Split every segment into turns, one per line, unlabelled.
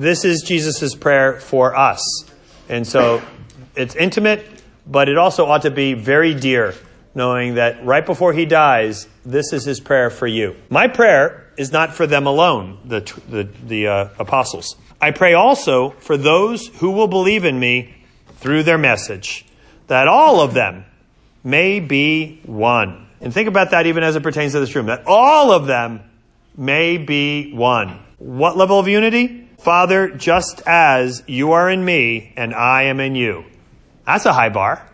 This is Jesus' prayer for us. And so it's intimate, but it also ought to be very dear, knowing that right before he dies, this is his prayer for you. My prayer is not for them alone, the, the, the uh, apostles. I pray also for those who will believe in me through their message, that all of them may be one. And think about that even as it pertains to this room, that all of them may be one. What level of unity? Father, just as you are in me and I am in you. That's a high bar,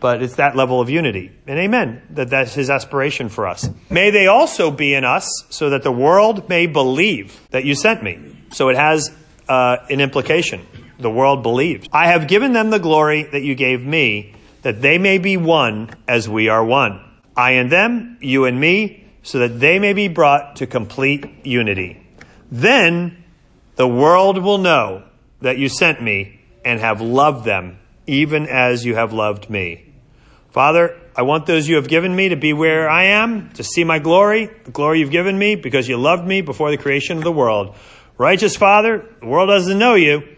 but it's that level of unity. And amen, that that's his aspiration for us. May they also be in us so that the world may believe that you sent me. So it has uh, an implication. The world believes. I have given them the glory that you gave me, that they may be one as we are one. I and them, you and me, so that they may be brought to complete unity. Then the world will know that you sent me and have loved them, even as you have loved me. Father, I want those you have given me to be where I am, to see my glory, the glory you've given me, because you loved me before the creation of the world. Righteous Father, the world doesn't know you.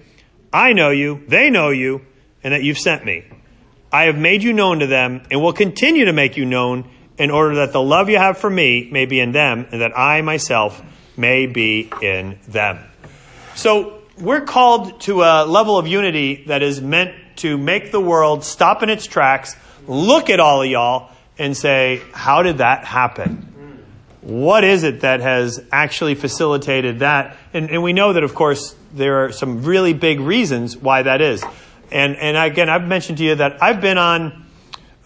I know you, they know you, and that you've sent me. I have made you known to them and will continue to make you known in order that the love you have for me may be in them and that I myself may be in them. So we're called to a level of unity that is meant to make the world stop in its tracks, look at all of y'all, and say, How did that happen? What is it that has actually facilitated that? And, and we know that, of course, there are some really big reasons why that is. And, and again, I've mentioned to you that I've been on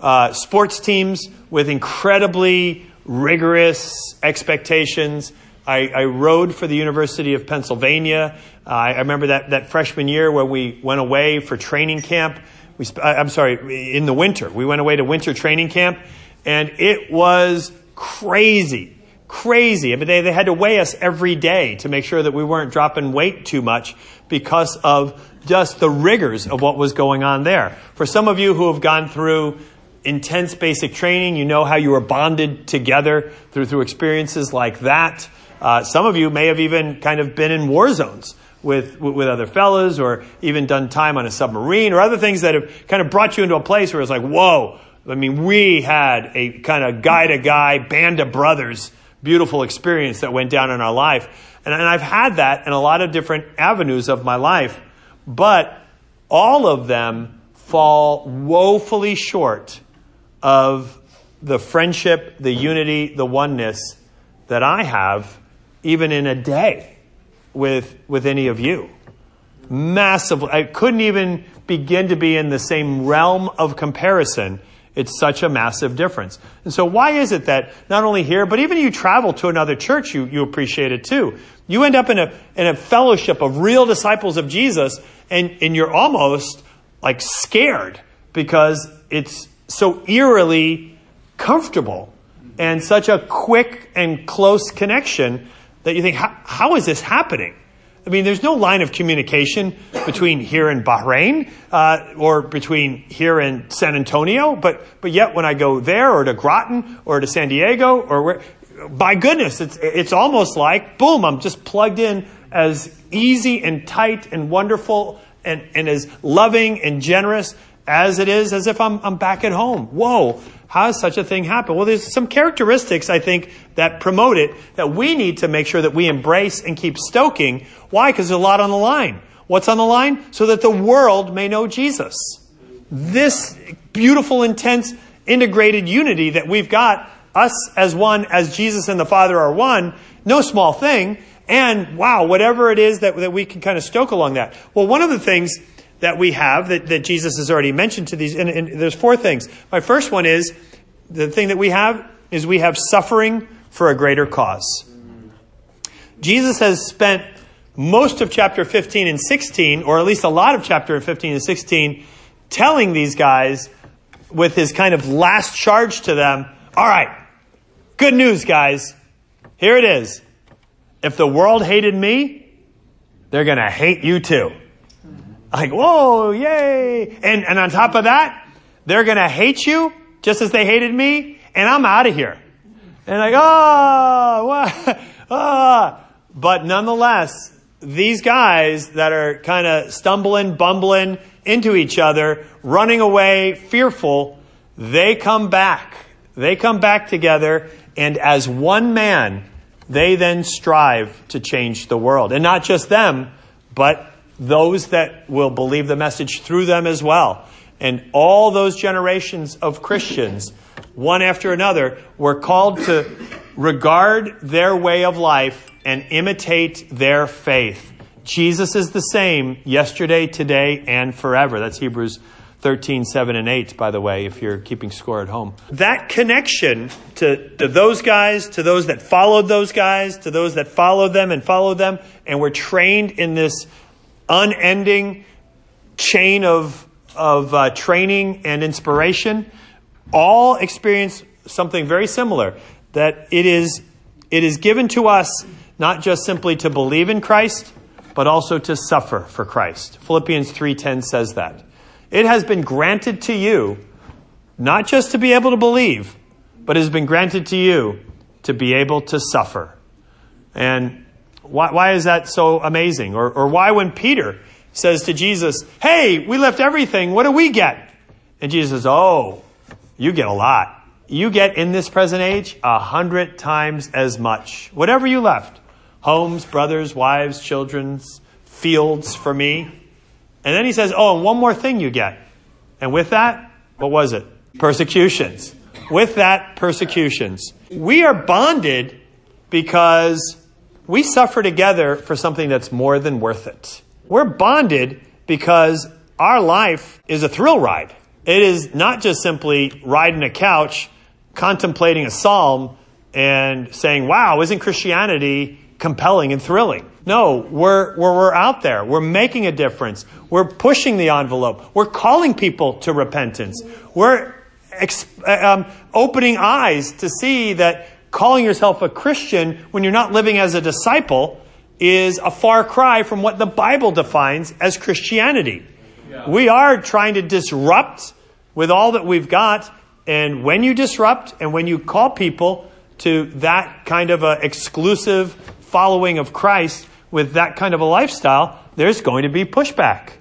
uh, sports teams with incredibly rigorous expectations. I, I, rowed for the University of Pennsylvania. Uh, I, remember that, that freshman year where we went away for training camp. We, sp- I'm sorry, in the winter. We went away to winter training camp, and it was crazy, crazy. I mean, they, they had to weigh us every day to make sure that we weren't dropping weight too much because of just the rigors of what was going on there. For some of you who have gone through intense basic training, you know how you were bonded together through, through experiences like that. Uh, some of you may have even kind of been in war zones with, with other fellas or even done time on a submarine or other things that have kind of brought you into a place where it's like, whoa, I mean, we had a kind of guy to guy, band of brothers, beautiful experience that went down in our life. And, and I've had that in a lot of different avenues of my life, but all of them fall woefully short of the friendship, the unity, the oneness that I have even in a day with, with any of you. Massively. I couldn't even begin to be in the same realm of comparison. It's such a massive difference. And so why is it that not only here, but even you travel to another church, you, you appreciate it too. You end up in a, in a fellowship of real disciples of Jesus and, and you're almost like scared because it's so eerily comfortable and such a quick and close connection that you think, how, how is this happening? I mean, there's no line of communication between here and Bahrain uh, or between here and San Antonio, but but yet when I go there or to Groton or to San Diego or where, by goodness, it's it's almost like boom, I'm just plugged in as easy and tight and wonderful and, and as loving and generous as it is as if I'm, I'm back at home. Whoa, how does such a thing happen? Well, there's some characteristics, I think, that promote it that we need to make sure that we embrace and keep stoking. Why? Because there's a lot on the line. What's on the line? So that the world may know Jesus. This beautiful, intense, integrated unity that we've got, us as one, as Jesus and the Father are one, no small thing. And wow, whatever it is that, that we can kind of stoke along that. Well, one of the things that we have that, that Jesus has already mentioned to these. And, and there's four things. My first one is the thing that we have is we have suffering for a greater cause. Jesus has spent most of chapter 15 and 16, or at least a lot of chapter 15 and 16, telling these guys with his kind of last charge to them all right, good news, guys. Here it is. If the world hated me, they're going to hate you too. Like, whoa, yay. And, and on top of that, they're going to hate you just as they hated me, and I'm out of here. And like, oh, what? Oh. But nonetheless, these guys that are kind of stumbling, bumbling into each other, running away, fearful, they come back. They come back together, and as one man, they then strive to change the world. And not just them, but those that will believe the message through them as well. And all those generations of Christians, one after another, were called to regard their way of life and imitate their faith. Jesus is the same yesterday, today, and forever. That's Hebrews 13, 7, and 8, by the way, if you're keeping score at home. That connection to, to those guys, to those that followed those guys, to those that followed them and followed them, and were trained in this unending chain of, of uh, training and inspiration, all experience something very similar that it is, it is given to us not just simply to believe in Christ, but also to suffer for Christ. Philippians 3:10 says that. It has been granted to you not just to be able to believe, but it has been granted to you to be able to suffer. And why, why is that so amazing? Or, or why, when Peter says to Jesus, Hey, we left everything, what do we get? And Jesus says, Oh, you get a lot. You get in this present age a hundred times as much. Whatever you left homes, brothers, wives, children, fields for me. And then he says, Oh, and one more thing you get. And with that, what was it? Persecutions. With that, persecutions. We are bonded because we suffer together for something that's more than worth it. We're bonded because our life is a thrill ride. It is not just simply riding a couch, contemplating a psalm, and saying, wow, isn't Christianity compelling and thrilling? No, we're, we're, we're out there. We're making a difference. We're pushing the envelope. We're calling people to repentance. We're um, opening eyes to see that calling yourself a Christian when you're not living as a disciple is a far cry from what the Bible defines as Christianity. Yeah. We are trying to disrupt with all that we've got. And when you disrupt and when you call people to that kind of an exclusive following of Christ with that kind of a lifestyle, there's going to be pushback.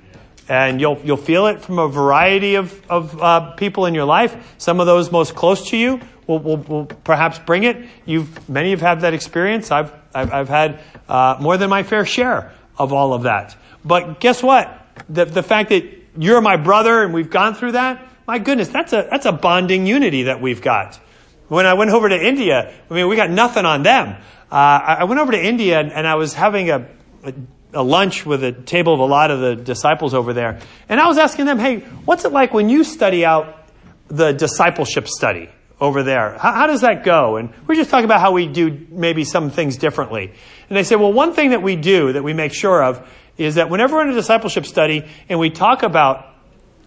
And you'll, you'll feel it from a variety of, of uh, people in your life. Some of those most close to you will, will, will perhaps bring it. You've, many have had that experience. I've, I've, I've had uh, more than my fair share of all of that. But guess what? The, the fact that you're my brother and we've gone through that, my goodness, that's a, that's a bonding unity that we've got. When I went over to India, I mean, we got nothing on them. Uh, I went over to India and, and I was having a, a, a, lunch with a table of a lot of the disciples over there. And I was asking them, hey, what's it like when you study out the discipleship study? Over there. How, how, does that go? And we're just talking about how we do maybe some things differently. And they say, well, one thing that we do that we make sure of is that whenever we're in a discipleship study and we talk about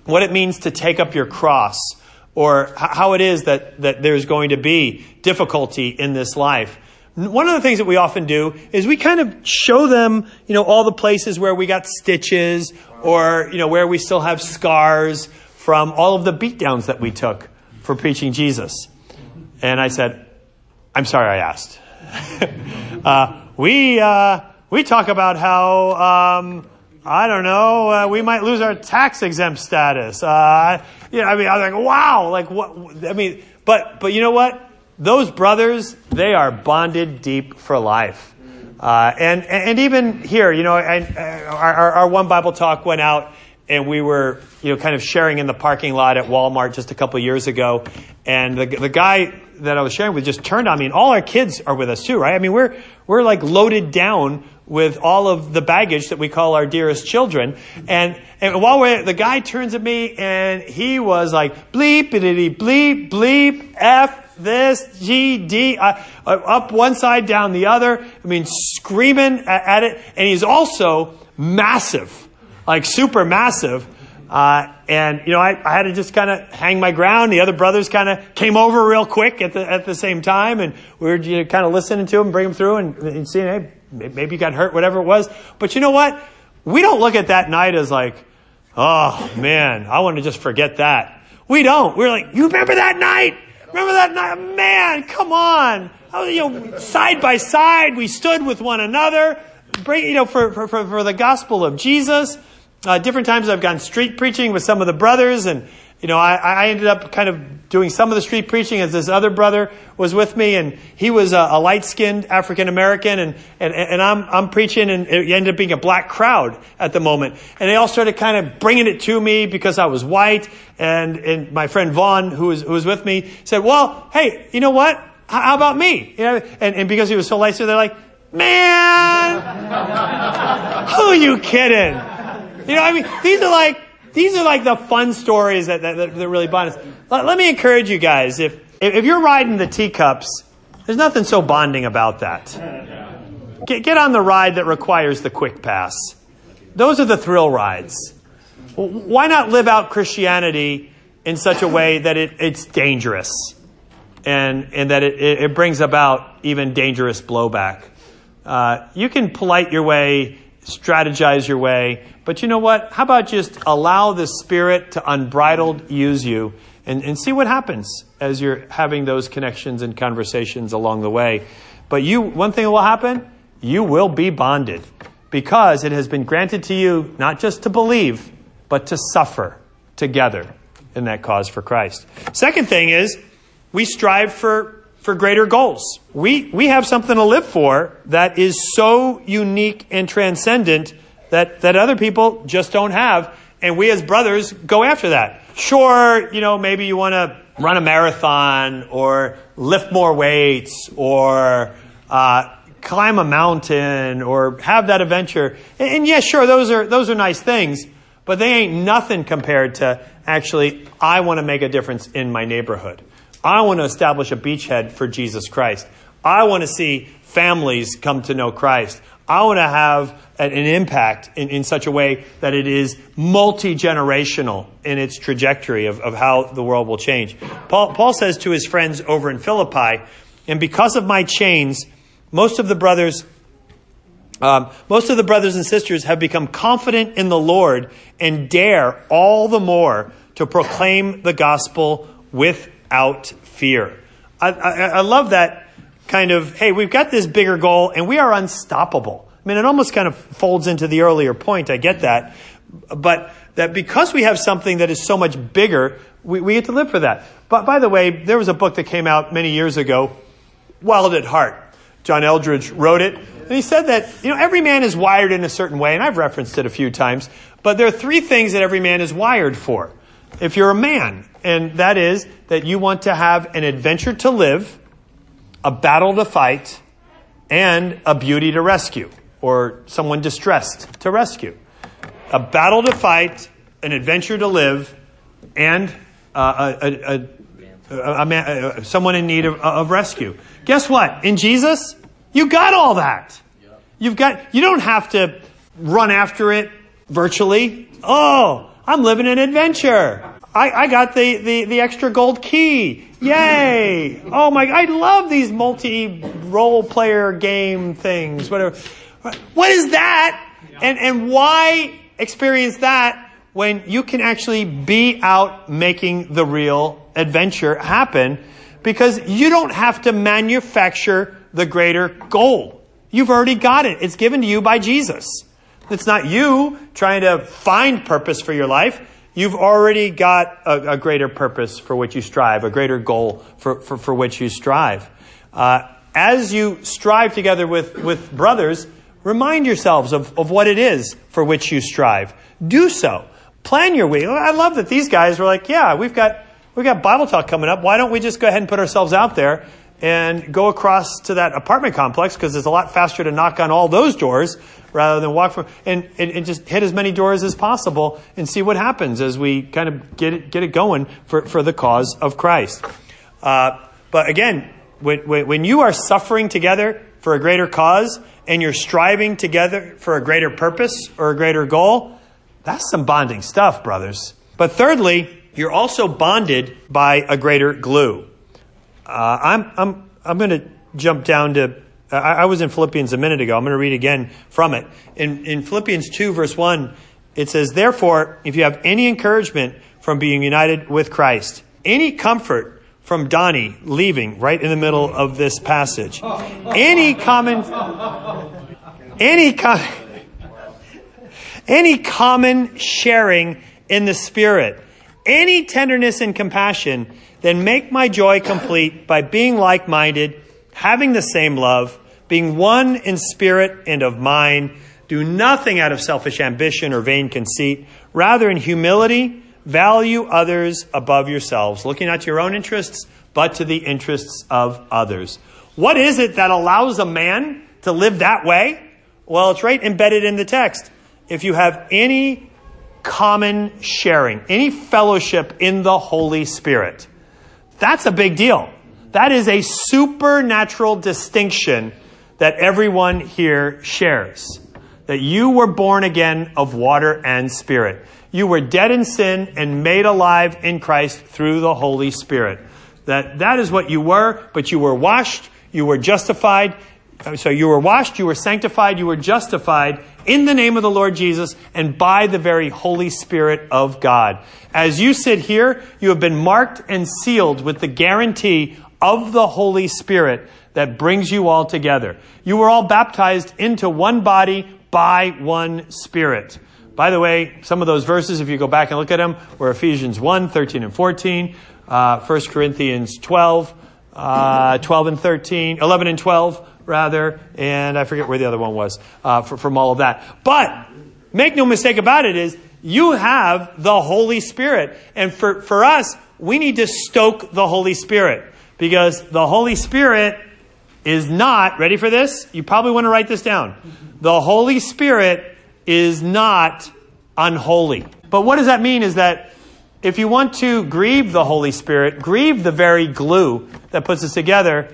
what it means to take up your cross or how it is that, that there's going to be difficulty in this life, one of the things that we often do is we kind of show them, you know, all the places where we got stitches or, you know, where we still have scars from all of the beatdowns that we took for preaching Jesus. And I said, I'm sorry I asked. uh, we, uh, we talk about how, um, I don't know, uh, we might lose our tax exempt status. Uh, you know, I mean, I was like, wow, like what, I mean, but, but you know what? Those brothers, they are bonded deep for life. Uh, and, and even here, you know, I, our, our one Bible talk went out and we were, you know, kind of sharing in the parking lot at Walmart just a couple years ago. And the, the guy that I was sharing with just turned on me, and all our kids are with us too, right? I mean, we're, we're like loaded down with all of the baggage that we call our dearest children. And, and while we're, the guy turns at me and he was like, bleep, bleep, bleep, bleep, F, this, G, D, uh, up one side, down the other. I mean, screaming at, at it. And he's also massive like super massive. Uh, and you know, I, I had to just kind of hang my ground. The other brothers kind of came over real quick at the at the same time, and we were you know, kind of listening to them, bring them through, and, and seeing, hey, maybe you got hurt, whatever it was. But you know what? We don't look at that night as like, oh man, I want to just forget that. We don't. We're like, you remember that night? Remember that night? Man, come on. Oh, you know, side by side, we stood with one another bring, you know, for, for, for the gospel of Jesus. Uh, different times I've gone street preaching with some of the brothers and, you know, I, I ended up kind of doing some of the street preaching as this other brother was with me, and he was a, a light-skinned African American, and, and, and I'm, I'm preaching, and it ended up being a black crowd at the moment. And they all started kind of bringing it to me because I was white, and, and my friend Vaughn, who was, who was with me, said, well, hey, you know what? How, how about me? You know, and, and because he was so light, so they're like, man, who are you kidding? You know, I mean, these are like, these are like the fun stories that, that, that really bond us. Let, let, me encourage you guys, if, if you're riding the teacups, there's nothing so bonding about that. Get, get on the ride that requires the quick pass. Those are the thrill rides. Why not live out Christianity in such a way that it, it's dangerous and, and that it, it brings about even dangerous blowback? Uh, you can polite your way strategize your way. But you know what? How about just allow the Spirit to unbridled use you and, and see what happens as you're having those connections and conversations along the way. But you, one thing will happen, you will be bonded because it has been granted to you not just to believe, but to suffer together in that cause for Christ. Second thing is we strive for for greater goals. We, we have something to live for that is so unique and transcendent that, that other people just don't have. And we as brothers go after that. Sure, you know, maybe you want to run a marathon or lift more weights or uh, climb a mountain or have that adventure. And, and yeah, sure, those are, those are nice things, but they ain't nothing compared to actually, I want to make a difference in my neighborhood. I want to establish a beachhead for Jesus Christ. I want to see families come to know Christ. I want to have an impact in, in such a way that it is multi generational in its trajectory of, of how the world will change. Paul, Paul says to his friends over in Philippi, and because of my chains, most of the brothers, um, most of the brothers and sisters have become confident in the Lord and dare all the more to proclaim the gospel without fear. I, I, I love that kind of, hey, we've got this bigger goal and we are unstoppable. I mean, it almost kind of folds into the earlier point. I get that. But that because we have something that is so much bigger, we, we get to live for that. But by the way, there was a book that came out many years ago, Wild at Heart. John Eldredge wrote it. And he said that, you know, every man is wired in a certain way, and I've referenced it a few times, but there are three things that every man is wired for if you're a man, and that is that you want to have an adventure to live, a battle to fight, and a beauty to rescue, or someone distressed to rescue. A battle to fight, an adventure to live, and uh, a, a, a, man, someone in need of, of rescue. Guess what? In Jesus, you got all that. You've got, you don't have to run after it virtually. Oh, I'm living an adventure. I, I got the, the, the extra gold key. Yay! Oh my, I love these multi role player game things, whatever. What is that? And, and why experience that when you can actually be out making the real adventure happen? Because you don't have to manufacture the greater goal. You've already got it. It's given to you by Jesus. It's not you trying to find purpose for your life. You've already got a, a greater purpose for which you strive, a greater goal for, for, for which you strive. Uh, as you strive together with, with brothers, remind yourselves of, of what it is for which you strive. Do so. Plan your week. I love that these guys were like, yeah, we've got, we've got Bible talk coming up. Why don't we just go ahead and put ourselves out there and go across to that apartment complex because it's a lot faster to knock on all those doors rather than walk from and, and, and, just hit as many doors as possible and see what happens as we kind of get it get it going for, for the cause of Christ. Uh, but again, when, when you are suffering together for a greater cause and you're striving together for a greater purpose or a greater goal, that's some bonding stuff, brothers. But thirdly, you're also bonded by a greater glue. Uh, I'm, I'm, I'm going to jump down to, I, I, was in Philippians a minute ago. I'm going to read again from it. In, in Philippians 2, verse 1, it says, Therefore, if you have any encouragement from being united with Christ, any comfort from Donnie leaving right in the middle of this passage, any common. any, com- any common sharing in the Spirit, any tenderness and compassion, then make my joy complete by being like minded, having the same love, being one in spirit and of mind. Do nothing out of selfish ambition or vain conceit. Rather, in humility, value others above yourselves, looking not to your own interests, but to the interests of others. What is it that allows a man to live that way? Well, it's right embedded in the text. If you have any common sharing, any fellowship in the Holy Spirit, that's a big deal. That is a supernatural distinction that everyone here shares. That you were born again of water and spirit. You were dead in sin and made alive in Christ through the Holy Spirit. That, that is what you were, but you were washed, you were justified. Uh, so you were washed, you were sanctified, you were justified in the name of the Lord Jesus and by the very Holy Spirit of God. As you sit here, you have been marked and sealed with the guarantee of the Holy Spirit that brings you all together. You were all baptized into one body by one Spirit. By the way, some of those verses, if you go back and look at them, were Ephesians 1, 13 and 14, uh, 1 Corinthians 12, uh, 12 and 13, 11 and 12, rather, and I forget where the other one was uh, for, from all of that. But make no mistake about it is you have the Holy Spirit. And for, for us, we need to stoke the Holy Spirit because the Holy Spirit is not, ready for this? You probably want to write this down. The Holy Spirit is not unholy. But what does that mean is that if you want to grieve the Holy Spirit, grieve the very glue that puts us together,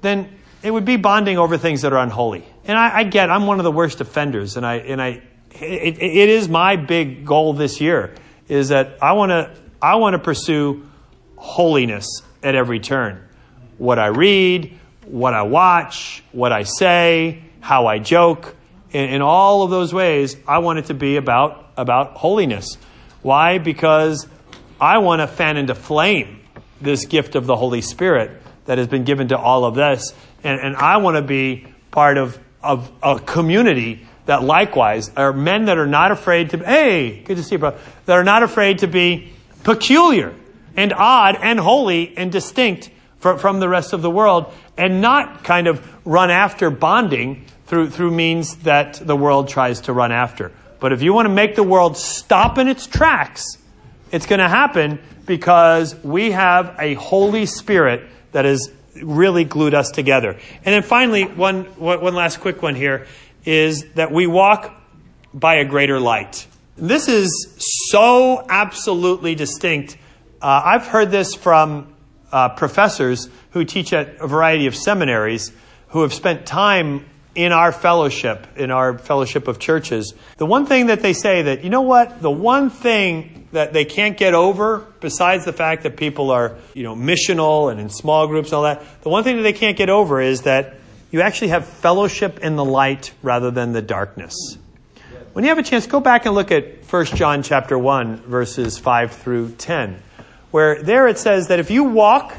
then it would be bonding over things that are unholy. And I, I get, I'm one of the worst offenders, and I, and I, it, it is my big goal this year is that I want to, I want to pursue holiness at every turn. What I read, what I watch, what I say, how I joke, in, in all of those ways, I want it to be about, about holiness. Why? Because I want to fan into flame this gift of the Holy Spirit that has been given to all of this. And, and I want to be part of, of a community that likewise are men that are not afraid to, hey, good to see you, brother, that are not afraid to be peculiar and odd and holy and distinct from, from the rest of the world and not kind of run after bonding through, through means that the world tries to run after. But if you want to make the world stop in its tracks, it's going to happen because we have a Holy Spirit that has really glued us together. And then finally, one, one last quick one here is that we walk by a greater light. This is so absolutely distinct. Uh, I've heard this from uh, professors who teach at a variety of seminaries who have spent time in our fellowship, in our fellowship of churches. The one thing that they say that, you know what, the one thing that they can't get over, besides the fact that people are, you know, missional and in small groups and all that, the one thing that they can't get over is that you actually have fellowship in the light rather than the darkness. When you have a chance, go back and look at 1 John chapter 1, verses 5 through 10, where there it says that if you walk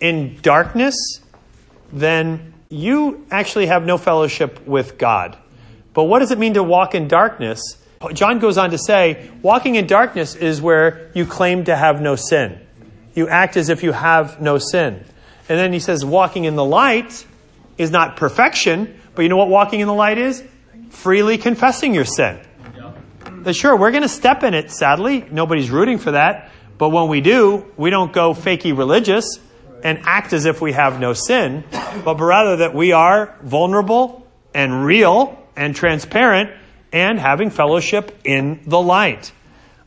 in darkness, then you actually have no fellowship with God. But what does it mean to walk in darkness? John goes on to say, walking in darkness is where you claim to have no sin. You act as if you have no sin. And then he says, walking in the light is not perfection, but you know what walking in the light is? Freely confessing your sin. That sure, we're going to step in it, sadly. Nobody's rooting for that. But when we do, we don't go fakey religious and act as if we have no sin, but rather that we are vulnerable and real and transparent and having fellowship in the light.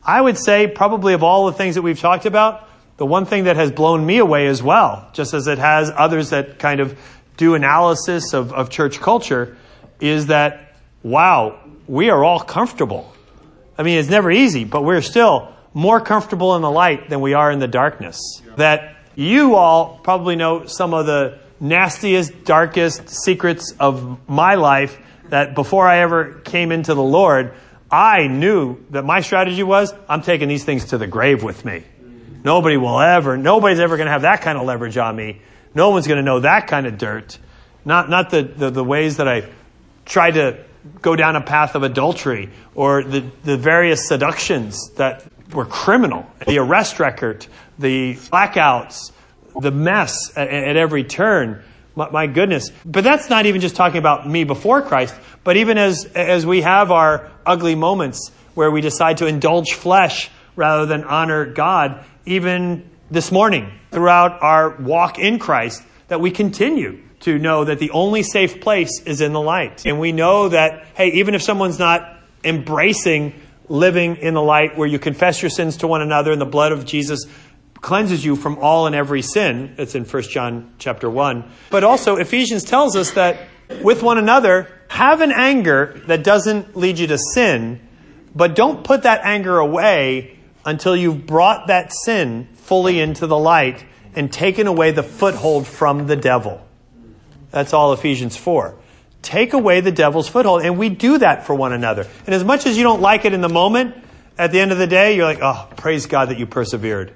I would say, probably of all the things that we've talked about, the one thing that has blown me away as well, just as it has others that kind of do analysis of, of church culture, is that, wow, we are all comfortable. I mean, it's never easy, but we're still more comfortable in the light than we are in the darkness. That you all probably know some of the nastiest, darkest secrets of my life that before I ever came into the Lord, I knew that my strategy was I'm taking these things to the grave with me. Nobody will ever, nobody's ever going to have that kind of leverage on me. No one's going to know that kind of dirt. Not, not the, the, the ways that I tried to go down a path of adultery or the, the various seductions that were criminal, the arrest record, the blackouts, the mess at, at every turn. My, goodness. But that's not even just talking about me before Christ, but even as, as we have our ugly moments where we decide to indulge flesh rather than honor God, even this morning throughout our walk in Christ, that we continue to know that the only safe place is in the light. And we know that, hey, even if someone's not embracing living in the light where you confess your sins to one another and the blood of Jesus cleanses you from all and every sin. It's in 1 John chapter 1. But also Ephesians tells us that with one another, have an anger that doesn't lead you to sin, but don't put that anger away until you've brought that sin fully into the light and taken away the foothold from the devil. That's all Ephesians 4. Take away the devil's foothold. And we do that for one another. And as much as you don't like it in the moment, at the end of the day, you're like, oh, praise God that you persevered.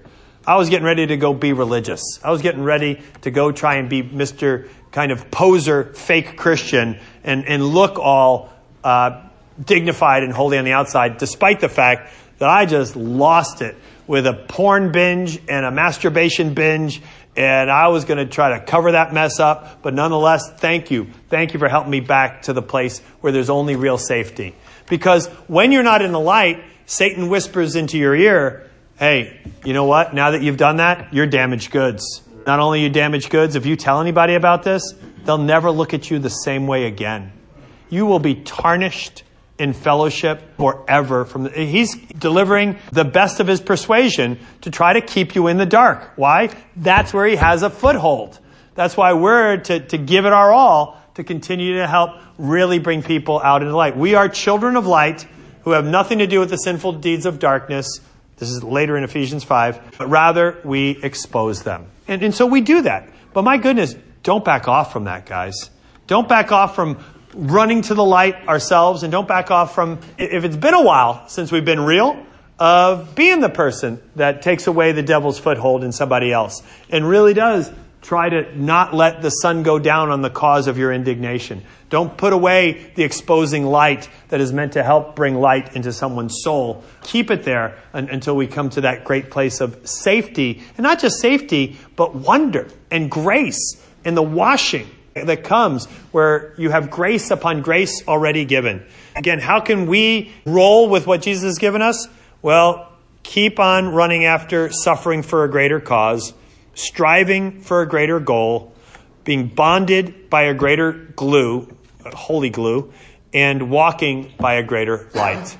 I was getting ready to go be religious. I was getting ready to go try and be Mr. kind of poser, fake Christian and, and look all uh, dignified and holy on the outside, despite the fact that I just lost it with a porn binge and a masturbation binge. And I was going to try to cover that mess up. But nonetheless, thank you. Thank you for helping me back to the place where there's only real safety. Because when you're not in the light, Satan whispers into your ear, hey, you know what? Now that you've done that, you're damaged goods. Not only you damaged goods, if you tell anybody about this, they'll never look at you the same way again. You will be tarnished in fellowship forever from the, he's delivering the best of his persuasion to try to keep you in the dark why that's where he has a foothold that's why we're to, to give it our all to continue to help really bring people out into light we are children of light who have nothing to do with the sinful deeds of darkness this is later in Ephesians 5, but rather we expose them. And, and so we do that. But my goodness, don't back off from that, guys. Don't back off from running to the light ourselves, and don't back off from, if it's been a while since we've been real, of being the person that takes away the devil's foothold in somebody else and really does try to not let the sun go down on the cause of your indignation. Don't put away the exposing light that is meant to help bring light into someone's soul. Keep it there until we come to that great place of safety. And not just safety, but wonder and grace and the washing that comes where you have grace upon grace already given. Again, how can we roll with what Jesus has given us? Well, keep on running after suffering for a greater cause striving for a greater goal, being bonded by a greater glue, holy glue, and walking by a greater light.